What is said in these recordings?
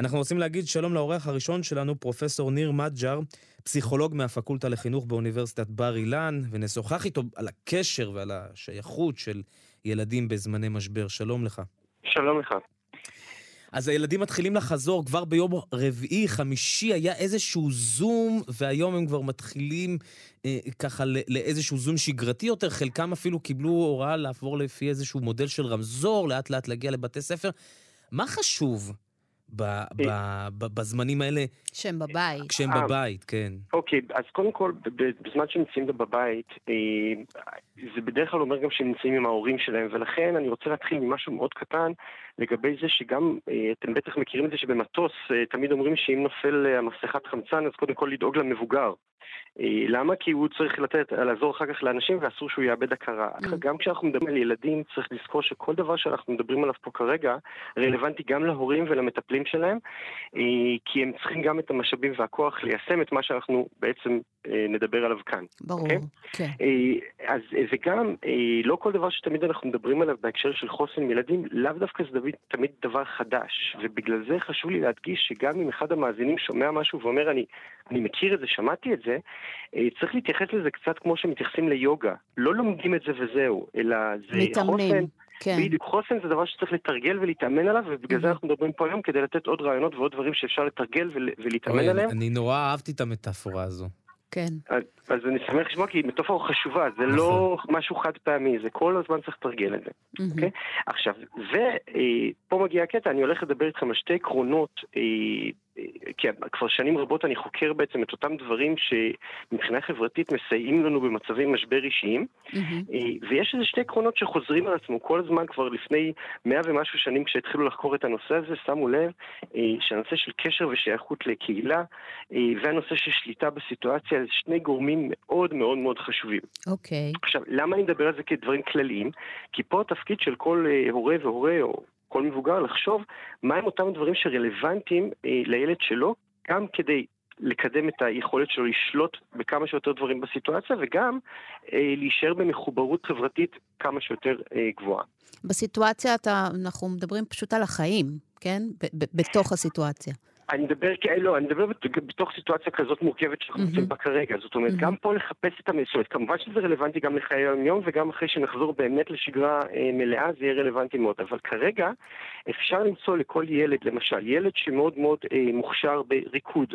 אנחנו רוצים להגיד שלום לאורח הראשון שלנו, פרופסור ניר מג'ר, פסיכולוג מהפקולטה לחינוך באוניברסיטת בר אילן, ונשוחח איתו על הקשר ועל השייכות של ילדים בזמני משבר. שלום לך. שלום לך. אז הילדים מתחילים לחזור, כבר ביום רביעי, חמישי היה איזשהו זום, והיום הם כבר מתחילים אה, ככה לאיזשהו זום שגרתי יותר, חלקם אפילו קיבלו הוראה לעבור לפי איזשהו מודל של רמזור, לאט לאט להגיע לבתי ספר. מה חשוב ב, ב, ב, בזמנים האלה. שהם בבית. כשהם אה, בבית, כן. אוקיי, אז קודם כל, בזמן שהם נמצאים בבית, אה, זה בדרך כלל אומר גם שהם נמצאים עם ההורים שלהם, ולכן אני רוצה להתחיל ממשהו מאוד קטן לגבי זה שגם, אה, אתם בטח מכירים את זה שבמטוס תמיד אומרים שאם נופל המסכת חמצן, אז קודם כל לדאוג למבוגר. אה, למה? כי הוא צריך לתת, לעזור אחר כך לאנשים ואסור שהוא יאבד הכרה. Mm. גם כשאנחנו מדברים על ילדים צריך לזכור שכל דבר שאנחנו מדברים עליו פה כרגע רלוונטי גם להורים ולמטפלים שלהם, אה, כי הם צריכים גם את המשאבים והכוח ליישם את מה שאנחנו בעצם אה, נדבר עליו כאן. ברור, okay? אוקיי? כן. אז וגם, לא כל דבר שתמיד אנחנו מדברים עליו בהקשר של חוסן ילדים, לאו דווקא זה תמיד דבר חדש, ובגלל זה חשוב לי להדגיש שגם אם אחד המאזינים שומע משהו ואומר אני, אני מכיר את זה, שמעתי את זה, אה, צריך להתייחס לזה קצת כמו שמתייחסים ליוגה. לא לומדים את זה וזהו, אלא זה מתאמנים. חוסן. כן. בדיוק, חוסן זה דבר שצריך לתרגל ולהתאמן עליו, ובגלל mm-hmm. זה אנחנו מדברים פה היום כדי לתת עוד רעיונות ועוד דברים שאפשר לתרגל ולהתאמן עליהם. אני נורא אהבתי את המטאפורה הזו. כן. אז, אז אני שמח לשמוע כי מטאפורה חשובה, זה נכון. לא משהו חד פעמי, זה כל הזמן צריך לתרגל את זה. Mm-hmm. Okay? אוקיי? עכשיו, ופה אה, מגיע הקטע, אני הולך לדבר איתכם על שתי עקרונות אה, כי כבר שנים רבות אני חוקר בעצם את אותם דברים שמבחינה חברתית מסייעים לנו במצבי משבר אישיים, mm-hmm. ויש איזה שתי עקרונות שחוזרים על עצמו כל הזמן, כבר לפני מאה ומשהו שנים כשהתחילו לחקור את הנושא הזה, שמו לב אה, שהנושא של קשר ושייכות לקהילה אה, והנושא של שליטה בסיטואציה, זה שני גורמים מאוד מאוד מאוד חשובים. אוקיי. Okay. עכשיו, למה אני מדבר על זה כדברים כלליים? כי פה התפקיד של כל הורה והורה, או כל מבוגר לחשוב מהם אותם דברים שרלוונטיים אה, לילד שלו, גם כדי לקדם את היכולת שלו לשלוט בכמה שיותר דברים בסיטואציה, וגם אה, להישאר במחוברות חברתית כמה שיותר אה, גבוהה. בסיטואציה אתה, אנחנו מדברים פשוט על החיים, כן? בתוך הסיטואציה. אני מדבר, לא, אני מדבר בתוך סיטואציה כזאת מורכבת שאנחנו נמצאים בה כרגע. זאת אומרת, גם פה לחפש את המסורת. כמובן שזה רלוונטי גם לחיי היום-יום, וגם אחרי שנחזור באמת לשגרה אה, מלאה, זה יהיה רלוונטי מאוד. אבל כרגע אפשר למצוא לכל ילד, למשל, ילד שמאוד מאוד אה, מוכשר בריקוד.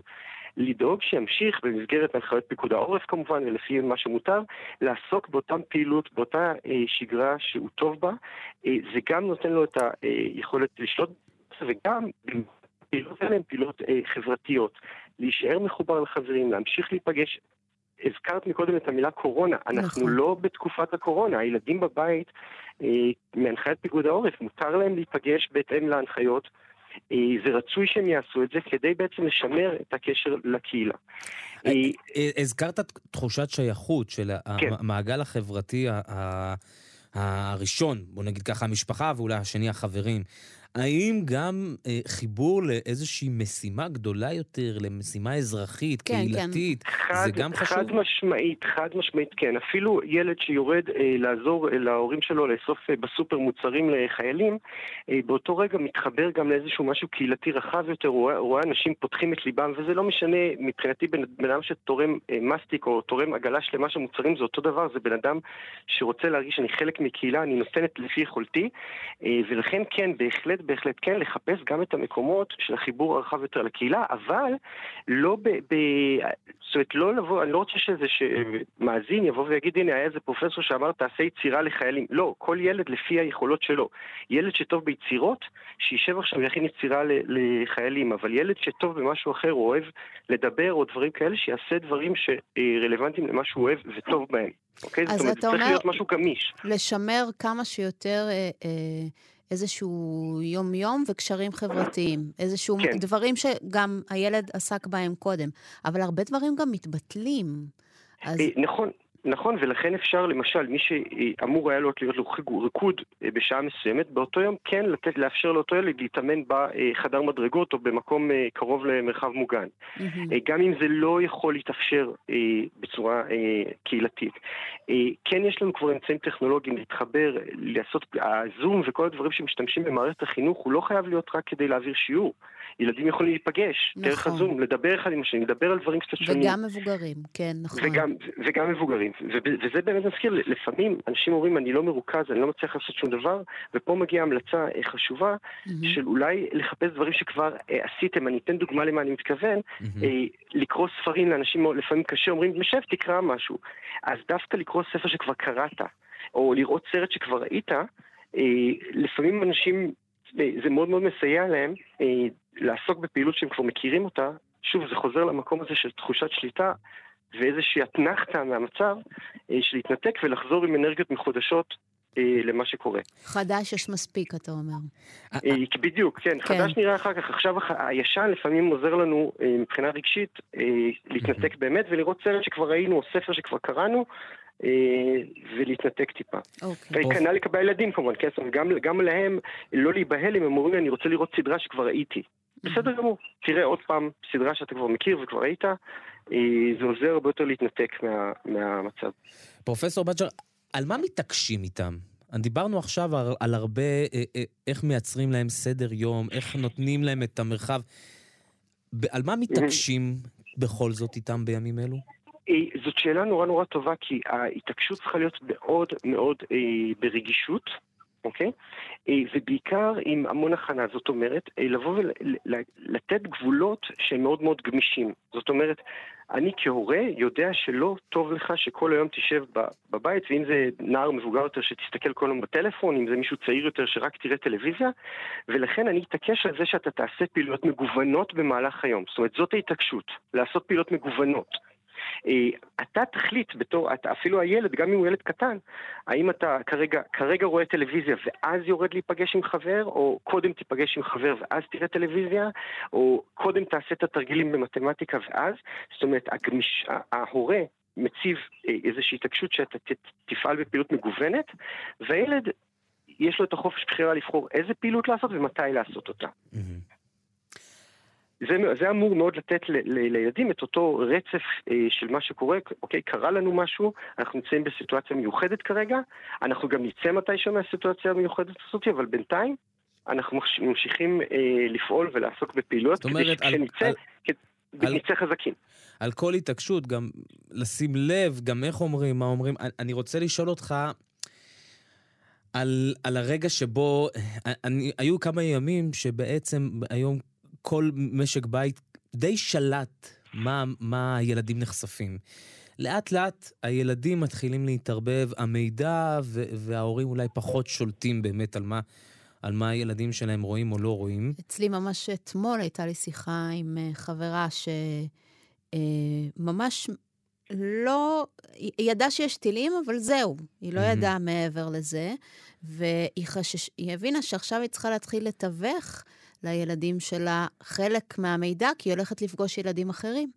לדאוג שימשיך במסגרת הנחיות פיקוד העורף כמובן, ולפי מה שמותר, לעסוק באותה פעילות, באותה אה, שגרה שהוא טוב בה. אה, זה גם נותן לו את היכולת לשלוט וגם הפעילות האלה הן פעילות אה, חברתיות. להישאר מחובר לחברים, להמשיך להיפגש. הזכרת מקודם את המילה קורונה, אנחנו נכון. לא בתקופת הקורונה, הילדים בבית, אה, מהנחיית פיקוד העורף, מותר להם להיפגש בהתאם להנחיות. אה, ורצוי שהם יעשו את זה כדי בעצם לשמר את הקשר לקהילה. אה, אה, הזכרת תחושת שייכות של כן. המעגל החברתי הראשון, בוא נגיד ככה, המשפחה ואולי השני החברים. האם גם אה, חיבור לאיזושהי משימה גדולה יותר, למשימה אזרחית, כן, כן. קהילתית, כן. זה גם חשוב? חד משמעית, חד משמעית כן. אפילו ילד שיורד אה, לעזור אה, להורים שלו לאסוף אה, בסופר מוצרים לחיילים, אה, באותו רגע מתחבר גם לאיזשהו משהו קהילתי רחב יותר, הוא רואה, רואה אנשים פותחים את ליבם, וזה לא משנה, מבחינתי בן, בן אדם שתורם אה, מסטיק או תורם עגלה שלמה של מוצרים, זה אותו דבר, זה בן אדם שרוצה להרגיש שאני חלק מקהילה, אני נותנת לפי יכולתי, אה, ולכן כן, בהחלט בהחלט כן לחפש גם את המקומות של החיבור הרחב יותר לקהילה, אבל לא ב... ב זאת אומרת, לא לבוא, אני לא רוצה שאיזה מאזין יבוא ויגיד, הנה, היה איזה פרופסור שאמר, תעשה יצירה לחיילים. לא, כל ילד לפי היכולות שלו. ילד שטוב ביצירות, שישב עכשיו ויכין יצירה לחיילים, אבל ילד שטוב במשהו אחר, הוא אוהב לדבר או דברים כאלה, שיעשה דברים שרלוונטיים למה שהוא אוהב וטוב בהם. אוקיי? זאת אומרת, זה צריך להיות משהו גמיש. לשמר כמה שיותר... אה, אה... איזשהו יום-יום וקשרים חברתיים. איזשהו כן. דברים שגם הילד עסק בהם קודם. אבל הרבה דברים גם מתבטלים. אז... נכון, נכון, ולכן אפשר, למשל, מי שאמור היה להיות לו ריקוד אה, בשעה מסוימת, באותו יום כן לתת, לאפשר לאותו ילד להתאמן בחדר מדרגות או במקום אה, קרוב למרחב מוגן. Mm-hmm. גם אם זה לא יכול להתאפשר בצורה קהילתית. כן יש לנו כבר אמצעים טכנולוגיים להתחבר, לעשות, הזום וכל הדברים שמשתמשים במערכת החינוך, הוא לא חייב להיות רק כדי להעביר שיעור. ילדים יכולים להיפגש נכון. דרך הזום, לדבר אחד עם השני, לדבר על דברים קצת שונים. וגם מבוגרים, כן, נכון. וגם, וגם מבוגרים. וזה באמת מזכיר, לפעמים אנשים אומרים, אני לא מרוכז, אני לא מצליח לעשות שום דבר, ופה מגיעה המלצה אה, חשובה, mm-hmm. של אולי לחפש דברים שכבר אה, עשיתם. אני אתן דוגמה למה אני מתכוון. Mm-hmm. אה, לקרוא ספרים לאנשים לפעמים קשה, אומרים, משב, תקרא משהו. אז דווקא לקרוא ספר שכבר קראת, או לראות סרט שכבר ראית, אה, לפעמים אנשים, זה מאוד מאוד מסייע להם אה, לעסוק בפעילות שהם כבר מכירים אותה. שוב, זה חוזר למקום הזה של תחושת שליטה ואיזושהי אתנחתא מהמצב, של להתנתק ולחזור עם אנרגיות מחודשות למה שקורה. חדש יש מספיק, אתה אומר. בדיוק, כן. כן. חדש נראה אחר כך. עכשיו הישן לפעמים עוזר לנו מבחינה רגשית להתנתק באמת ולראות סרט שכבר ראינו או ספר שכבר קראנו אה, ולהתנתק טיפה. אוקיי. וכנ"ל לגבי הילדים כמובן, כן, זאת אומרת, גם, גם להם לא להיבהל אם הם אומרים אני רוצה לראות סדרה שכבר ראיתי. בסדר גמור, תראה עוד פעם סדרה שאתה כבר מכיר וכבר ראית, אה, זה עוזר הרבה יותר להתנתק מה, מהמצב. פרופסור בג'ר, על מה מתעקשים איתם? דיברנו עכשיו על, על הרבה, אה, איך מייצרים להם סדר יום, איך נותנים להם את המרחב. על מה מתעקשים בכל זאת איתם בימים אלו? אה, זאת שאלה נורא נורא טובה, כי ההתעקשות צריכה להיות מאוד מאוד אה, ברגישות, אוקיי? אה, ובעיקר עם המון הכנה. זאת אומרת, לבוא ולתת גבולות שהם מאוד מאוד גמישים. זאת אומרת, אני כהורה יודע שלא טוב לך שכל היום תשב בבית, ואם זה נער מבוגר יותר שתסתכל כל היום בטלפון, אם זה מישהו צעיר יותר שרק תראה טלוויזיה, ולכן אני אתעקש על זה שאתה תעשה פעילויות מגוונות במהלך היום. זאת אומרת, זאת ההתעקשות, לעשות פעילויות מגוונות. אה, אתה תחליט בתור, אתה, אפילו הילד, גם אם הוא ילד קטן, האם אתה כרגע, כרגע רואה טלוויזיה ואז יורד להיפגש עם חבר, או קודם תיפגש עם חבר ואז תראה טלוויזיה, או קודם תעשה את התרגילים במתמטיקה ואז, זאת אומרת, הגמיש, ההורה מציב אה, איזושהי התעקשות שאתה תפעל בפעילות מגוונת, והילד, יש לו את החופש בחירה לבחור איזה פעילות לעשות ומתי לעשות אותה. Mm-hmm. זה, זה אמור מאוד לתת ל, ל, לילדים את אותו רצף אה, של מה שקורה, אוקיי, קרה לנו משהו, אנחנו נמצאים בסיטואציה מיוחדת כרגע, אנחנו גם נצא מתישהו מהסיטואציה המיוחדת הזאת, אבל בינתיים אנחנו ממשיכים אה, לפעול ולעסוק בפעילויות, כדי שכשנצא, על... נצא חזקים. על כל התעקשות, גם לשים לב, גם איך אומרים, מה אומרים. אני רוצה לשאול אותך, על, על הרגע שבו, אני, היו כמה ימים שבעצם היום כל משק בית די שלט מה, מה הילדים נחשפים. לאט לאט הילדים מתחילים להתערבב, המידע וההורים אולי פחות שולטים באמת על מה, על מה הילדים שלהם רואים או לא רואים. אצלי ממש אתמול הייתה לי שיחה עם אה, חברה שממש אה, לא, היא ידעה שיש טילים, אבל זהו, היא לא ידעה מעבר לזה, והיא חשש, הבינה שעכשיו היא צריכה להתחיל לתווך לילדים שלה חלק מהמידע, כי היא הולכת לפגוש ילדים אחרים.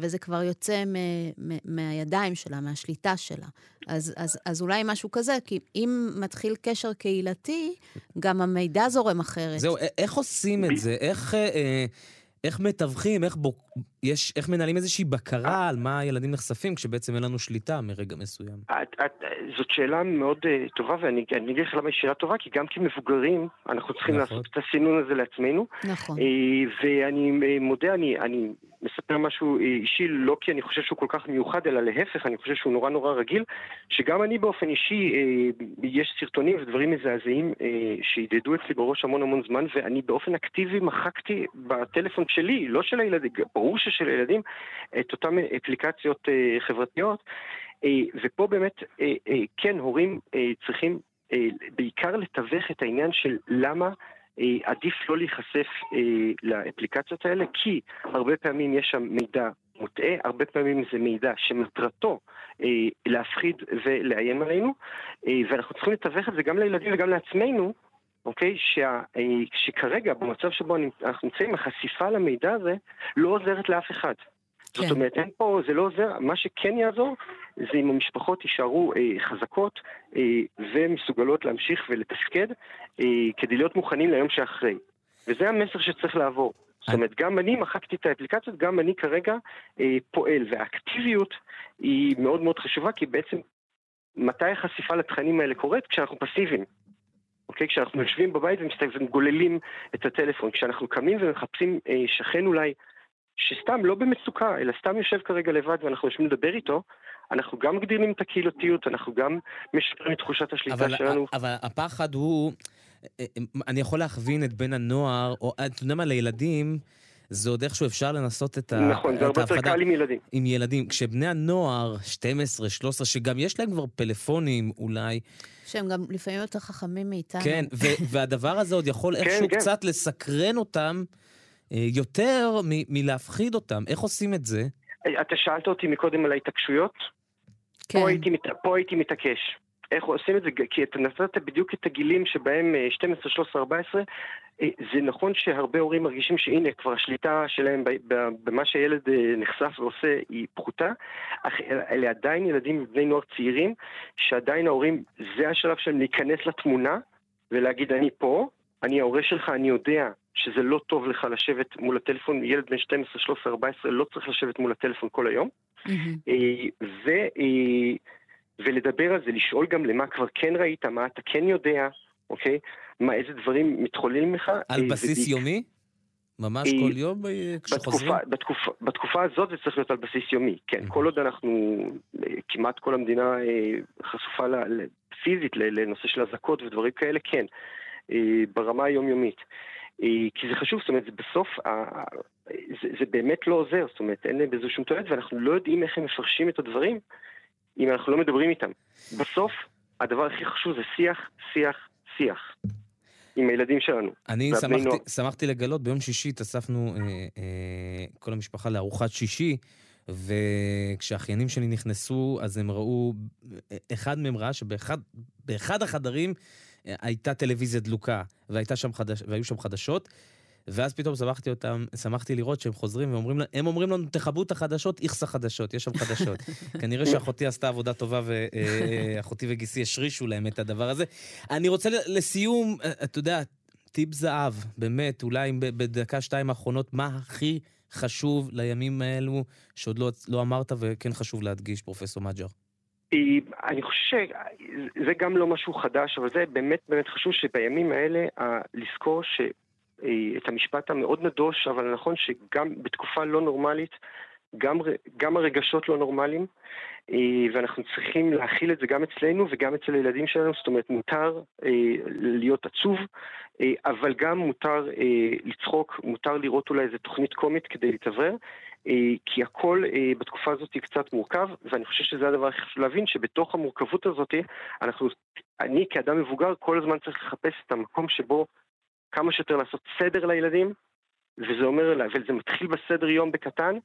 וזה כבר יוצא מ- מ- מהידיים שלה, מהשליטה שלה. אז, אז, אז אולי משהו כזה, כי אם מתחיל קשר קהילתי, גם המידע זורם אחרת. זהו, איך עושים את זה? איך... אה, איך מתווכים, איך, בוק... יש, איך מנהלים איזושהי בקרה על מה הילדים נחשפים, כשבעצם אין לנו שליטה מרגע מסוים? את, את, זאת שאלה מאוד uh, טובה, ואני אגיד לך למה היא שאלה טובה, כי גם כמבוגרים, אנחנו צריכים נכון. לעשות את הסינון הזה לעצמנו. נכון. Uh, ואני uh, מודה, אני, אני מספר משהו אישי, לא כי אני חושב שהוא כל כך מיוחד, אלא להפך, אני חושב שהוא נורא נורא רגיל, שגם אני באופן אישי, uh, יש סרטונים ודברים מזעזעים uh, שהדהדו אצלי בראש המון המון זמן, ואני באופן אקטיבי מחקתי בטלפון שלי, לא של הילדים, ברור ששל הילדים, את אותן אפליקציות אה, חברתיות. אה, ופה באמת, אה, כן, הורים צריכים בעיקר לתווך את העניין של למה עדיף לא להיחשף לאפליקציות האלה, כי הרבה פעמים יש שם מידע מוטעה, הרבה פעמים זה מידע שמטרתו להפחיד ולאיים עלינו, ואנחנו צריכים לתווך את זה גם לילדים וגם לעצמנו, אוקיי? שה, אה, שכרגע, במצב שבו אנחנו נמצאים, החשיפה למידע הזה לא עוזרת לאף אחד. כן. זאת אומרת, אין פה, זה לא עוזר, מה שכן יעזור זה אם המשפחות יישארו אה, חזקות אה, ומסוגלות להמשיך ולתפקד אה, כדי להיות מוכנים ליום שאחרי. וזה המסר שצריך לעבור. זאת אומרת, גם אני מחקתי את האפליקציות, גם אני כרגע אה, פועל, והאקטיביות היא מאוד מאוד חשובה, כי בעצם מתי החשיפה לתכנים האלה קורית? כשאנחנו פסיביים. אוקיי? כשאנחנו יושבים בבית וגוללים את הטלפון, כשאנחנו קמים ומחפשים אה, שכן אולי, שסתם לא במצוקה, אלא סתם יושב כרגע לבד ואנחנו יושבים לדבר איתו, אנחנו גם מגדירים את הקהילתיות, אנחנו גם משפרים את תחושת השליטה אבל, שלנו. אבל הפחד הוא, אה, אה, אני יכול להכווין את בן הנוער, או אתה יודע מה, לילדים, זה עוד איכשהו אפשר לנסות את ההפחדה. נכון, זה הרבה יותר קל עם ילדים. עם ילדים. כשבני הנוער, 12, 13, שגם יש להם כבר פלאפונים אולי. שהם גם לפעמים יותר חכמים מאיתנו. כן, והדבר הזה עוד יכול כן, איכשהו כן. קצת לסקרן אותם אה, יותר מלהפחיד אותם. איך עושים את זה? אתה שאלת אותי מקודם על ההתעקשויות? כן. פה הייתי, פה הייתי מתעקש. איך עושים את זה? כי אתה נתת בדיוק את הגילים שבהם 12, 13, 14. זה נכון שהרבה הורים מרגישים שהנה, כבר השליטה שלהם במה שהילד אה, נחשף ועושה היא פחותה, אך אלה עדיין ילדים ובני נוער צעירים, שעדיין ההורים, זה השלב שלהם להיכנס לתמונה ולהגיד אני פה, אני ההורה שלך, אני יודע שזה לא טוב לך לשבת מול הטלפון, ילד בן 12, 13, 14 לא צריך לשבת מול הטלפון כל היום. Mm-hmm. ו... ולדבר על זה, לשאול גם למה כבר כן ראית, מה אתה כן יודע, אוקיי? מה, איזה דברים מתחוללים לך. על אה, בסיס ודיק... יומי? ממש כל יום אה, כשחוזרים? בתקופה, בתקופה, בתקופה הזאת זה צריך להיות על בסיס יומי, כן. כל עוד אנחנו, אה, כמעט כל המדינה חשופה פיזית לנושא של אזעקות ודברים כאלה, כן. ברמה היומיומית. כי זה חשוב, זאת אומרת, זה בסוף, זה, זה באמת לא עוזר, זאת אומרת, אין בזה שום תועלת, ואנחנו לא יודעים איך הם מפרשים את הדברים. אם אנחנו לא מדברים איתם. בסוף, הדבר הכי חשוב זה שיח, שיח, שיח. עם הילדים שלנו. אני שמחתי, שמחתי לגלות, ביום שישי התאספנו אה, אה, כל המשפחה לארוחת שישי, וכשהאחיינים שלי נכנסו, אז הם ראו, אחד מהם ראה שבאחד החדרים אה, הייתה טלוויזיה דלוקה, והייתה שם חדש, והיו שם חדשות. ואז פתאום שמחתי אותם, שמחתי לראות שהם חוזרים ואומרים, הם אומרים לנו, תכבו את החדשות, איכסה חדשות, יש שם חדשות. כנראה שאחותי עשתה עבודה טובה ואחותי אה, וגיסי השרישו להם את הדבר הזה. אני רוצה לסיום, אה, אתה יודע, טיפ זהב, באמת, אולי בדקה שתיים האחרונות, מה הכי חשוב לימים האלו שעוד לא, לא אמרת וכן חשוב להדגיש, פרופסור מג'ר? אני חושב שזה גם לא משהו חדש, אבל זה באמת באמת חשוב שבימים האלה לזכור ש... אה, את המשפט המאוד נדוש, אבל נכון שגם בתקופה לא נורמלית, גם, גם הרגשות לא נורמליים, אה, ואנחנו צריכים להכיל את זה גם אצלנו וגם אצל הילדים שלנו, זאת אומרת מותר אה, להיות עצוב, אבל גם מותר לצחוק, מותר לראות אולי איזה תוכנית קומית כדי להתאוורר, כי הכל בתקופה הזאת קצת מורכב, ואני חושב שזה הדבר הכי חשוב להבין, שבתוך המורכבות הזאת, אנחנו, אני כאדם מבוגר כל הזמן צריך לחפש את המקום שבו כמה שיותר לעשות סדר לילדים, וזה אומר, וזה מתחיל בסדר יום בקטן,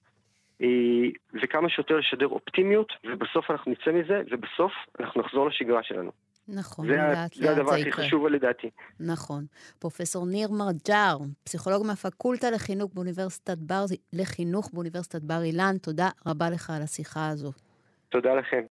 אה, וכמה שיותר לשדר אופטימיות, ובסוף אנחנו נצא מזה, ובסוף אנחנו נחזור לשגרה שלנו. נכון, לאט לאט זה הדבר הכי חשוב לדעתי. נכון. פרופסור ניר מרג'ר, פסיכולוג מהפקולטה לחינוך באוניברסיטת בר, לחינוך באוניברסיטת בר אילן, תודה רבה לך על השיחה הזו. תודה לכם.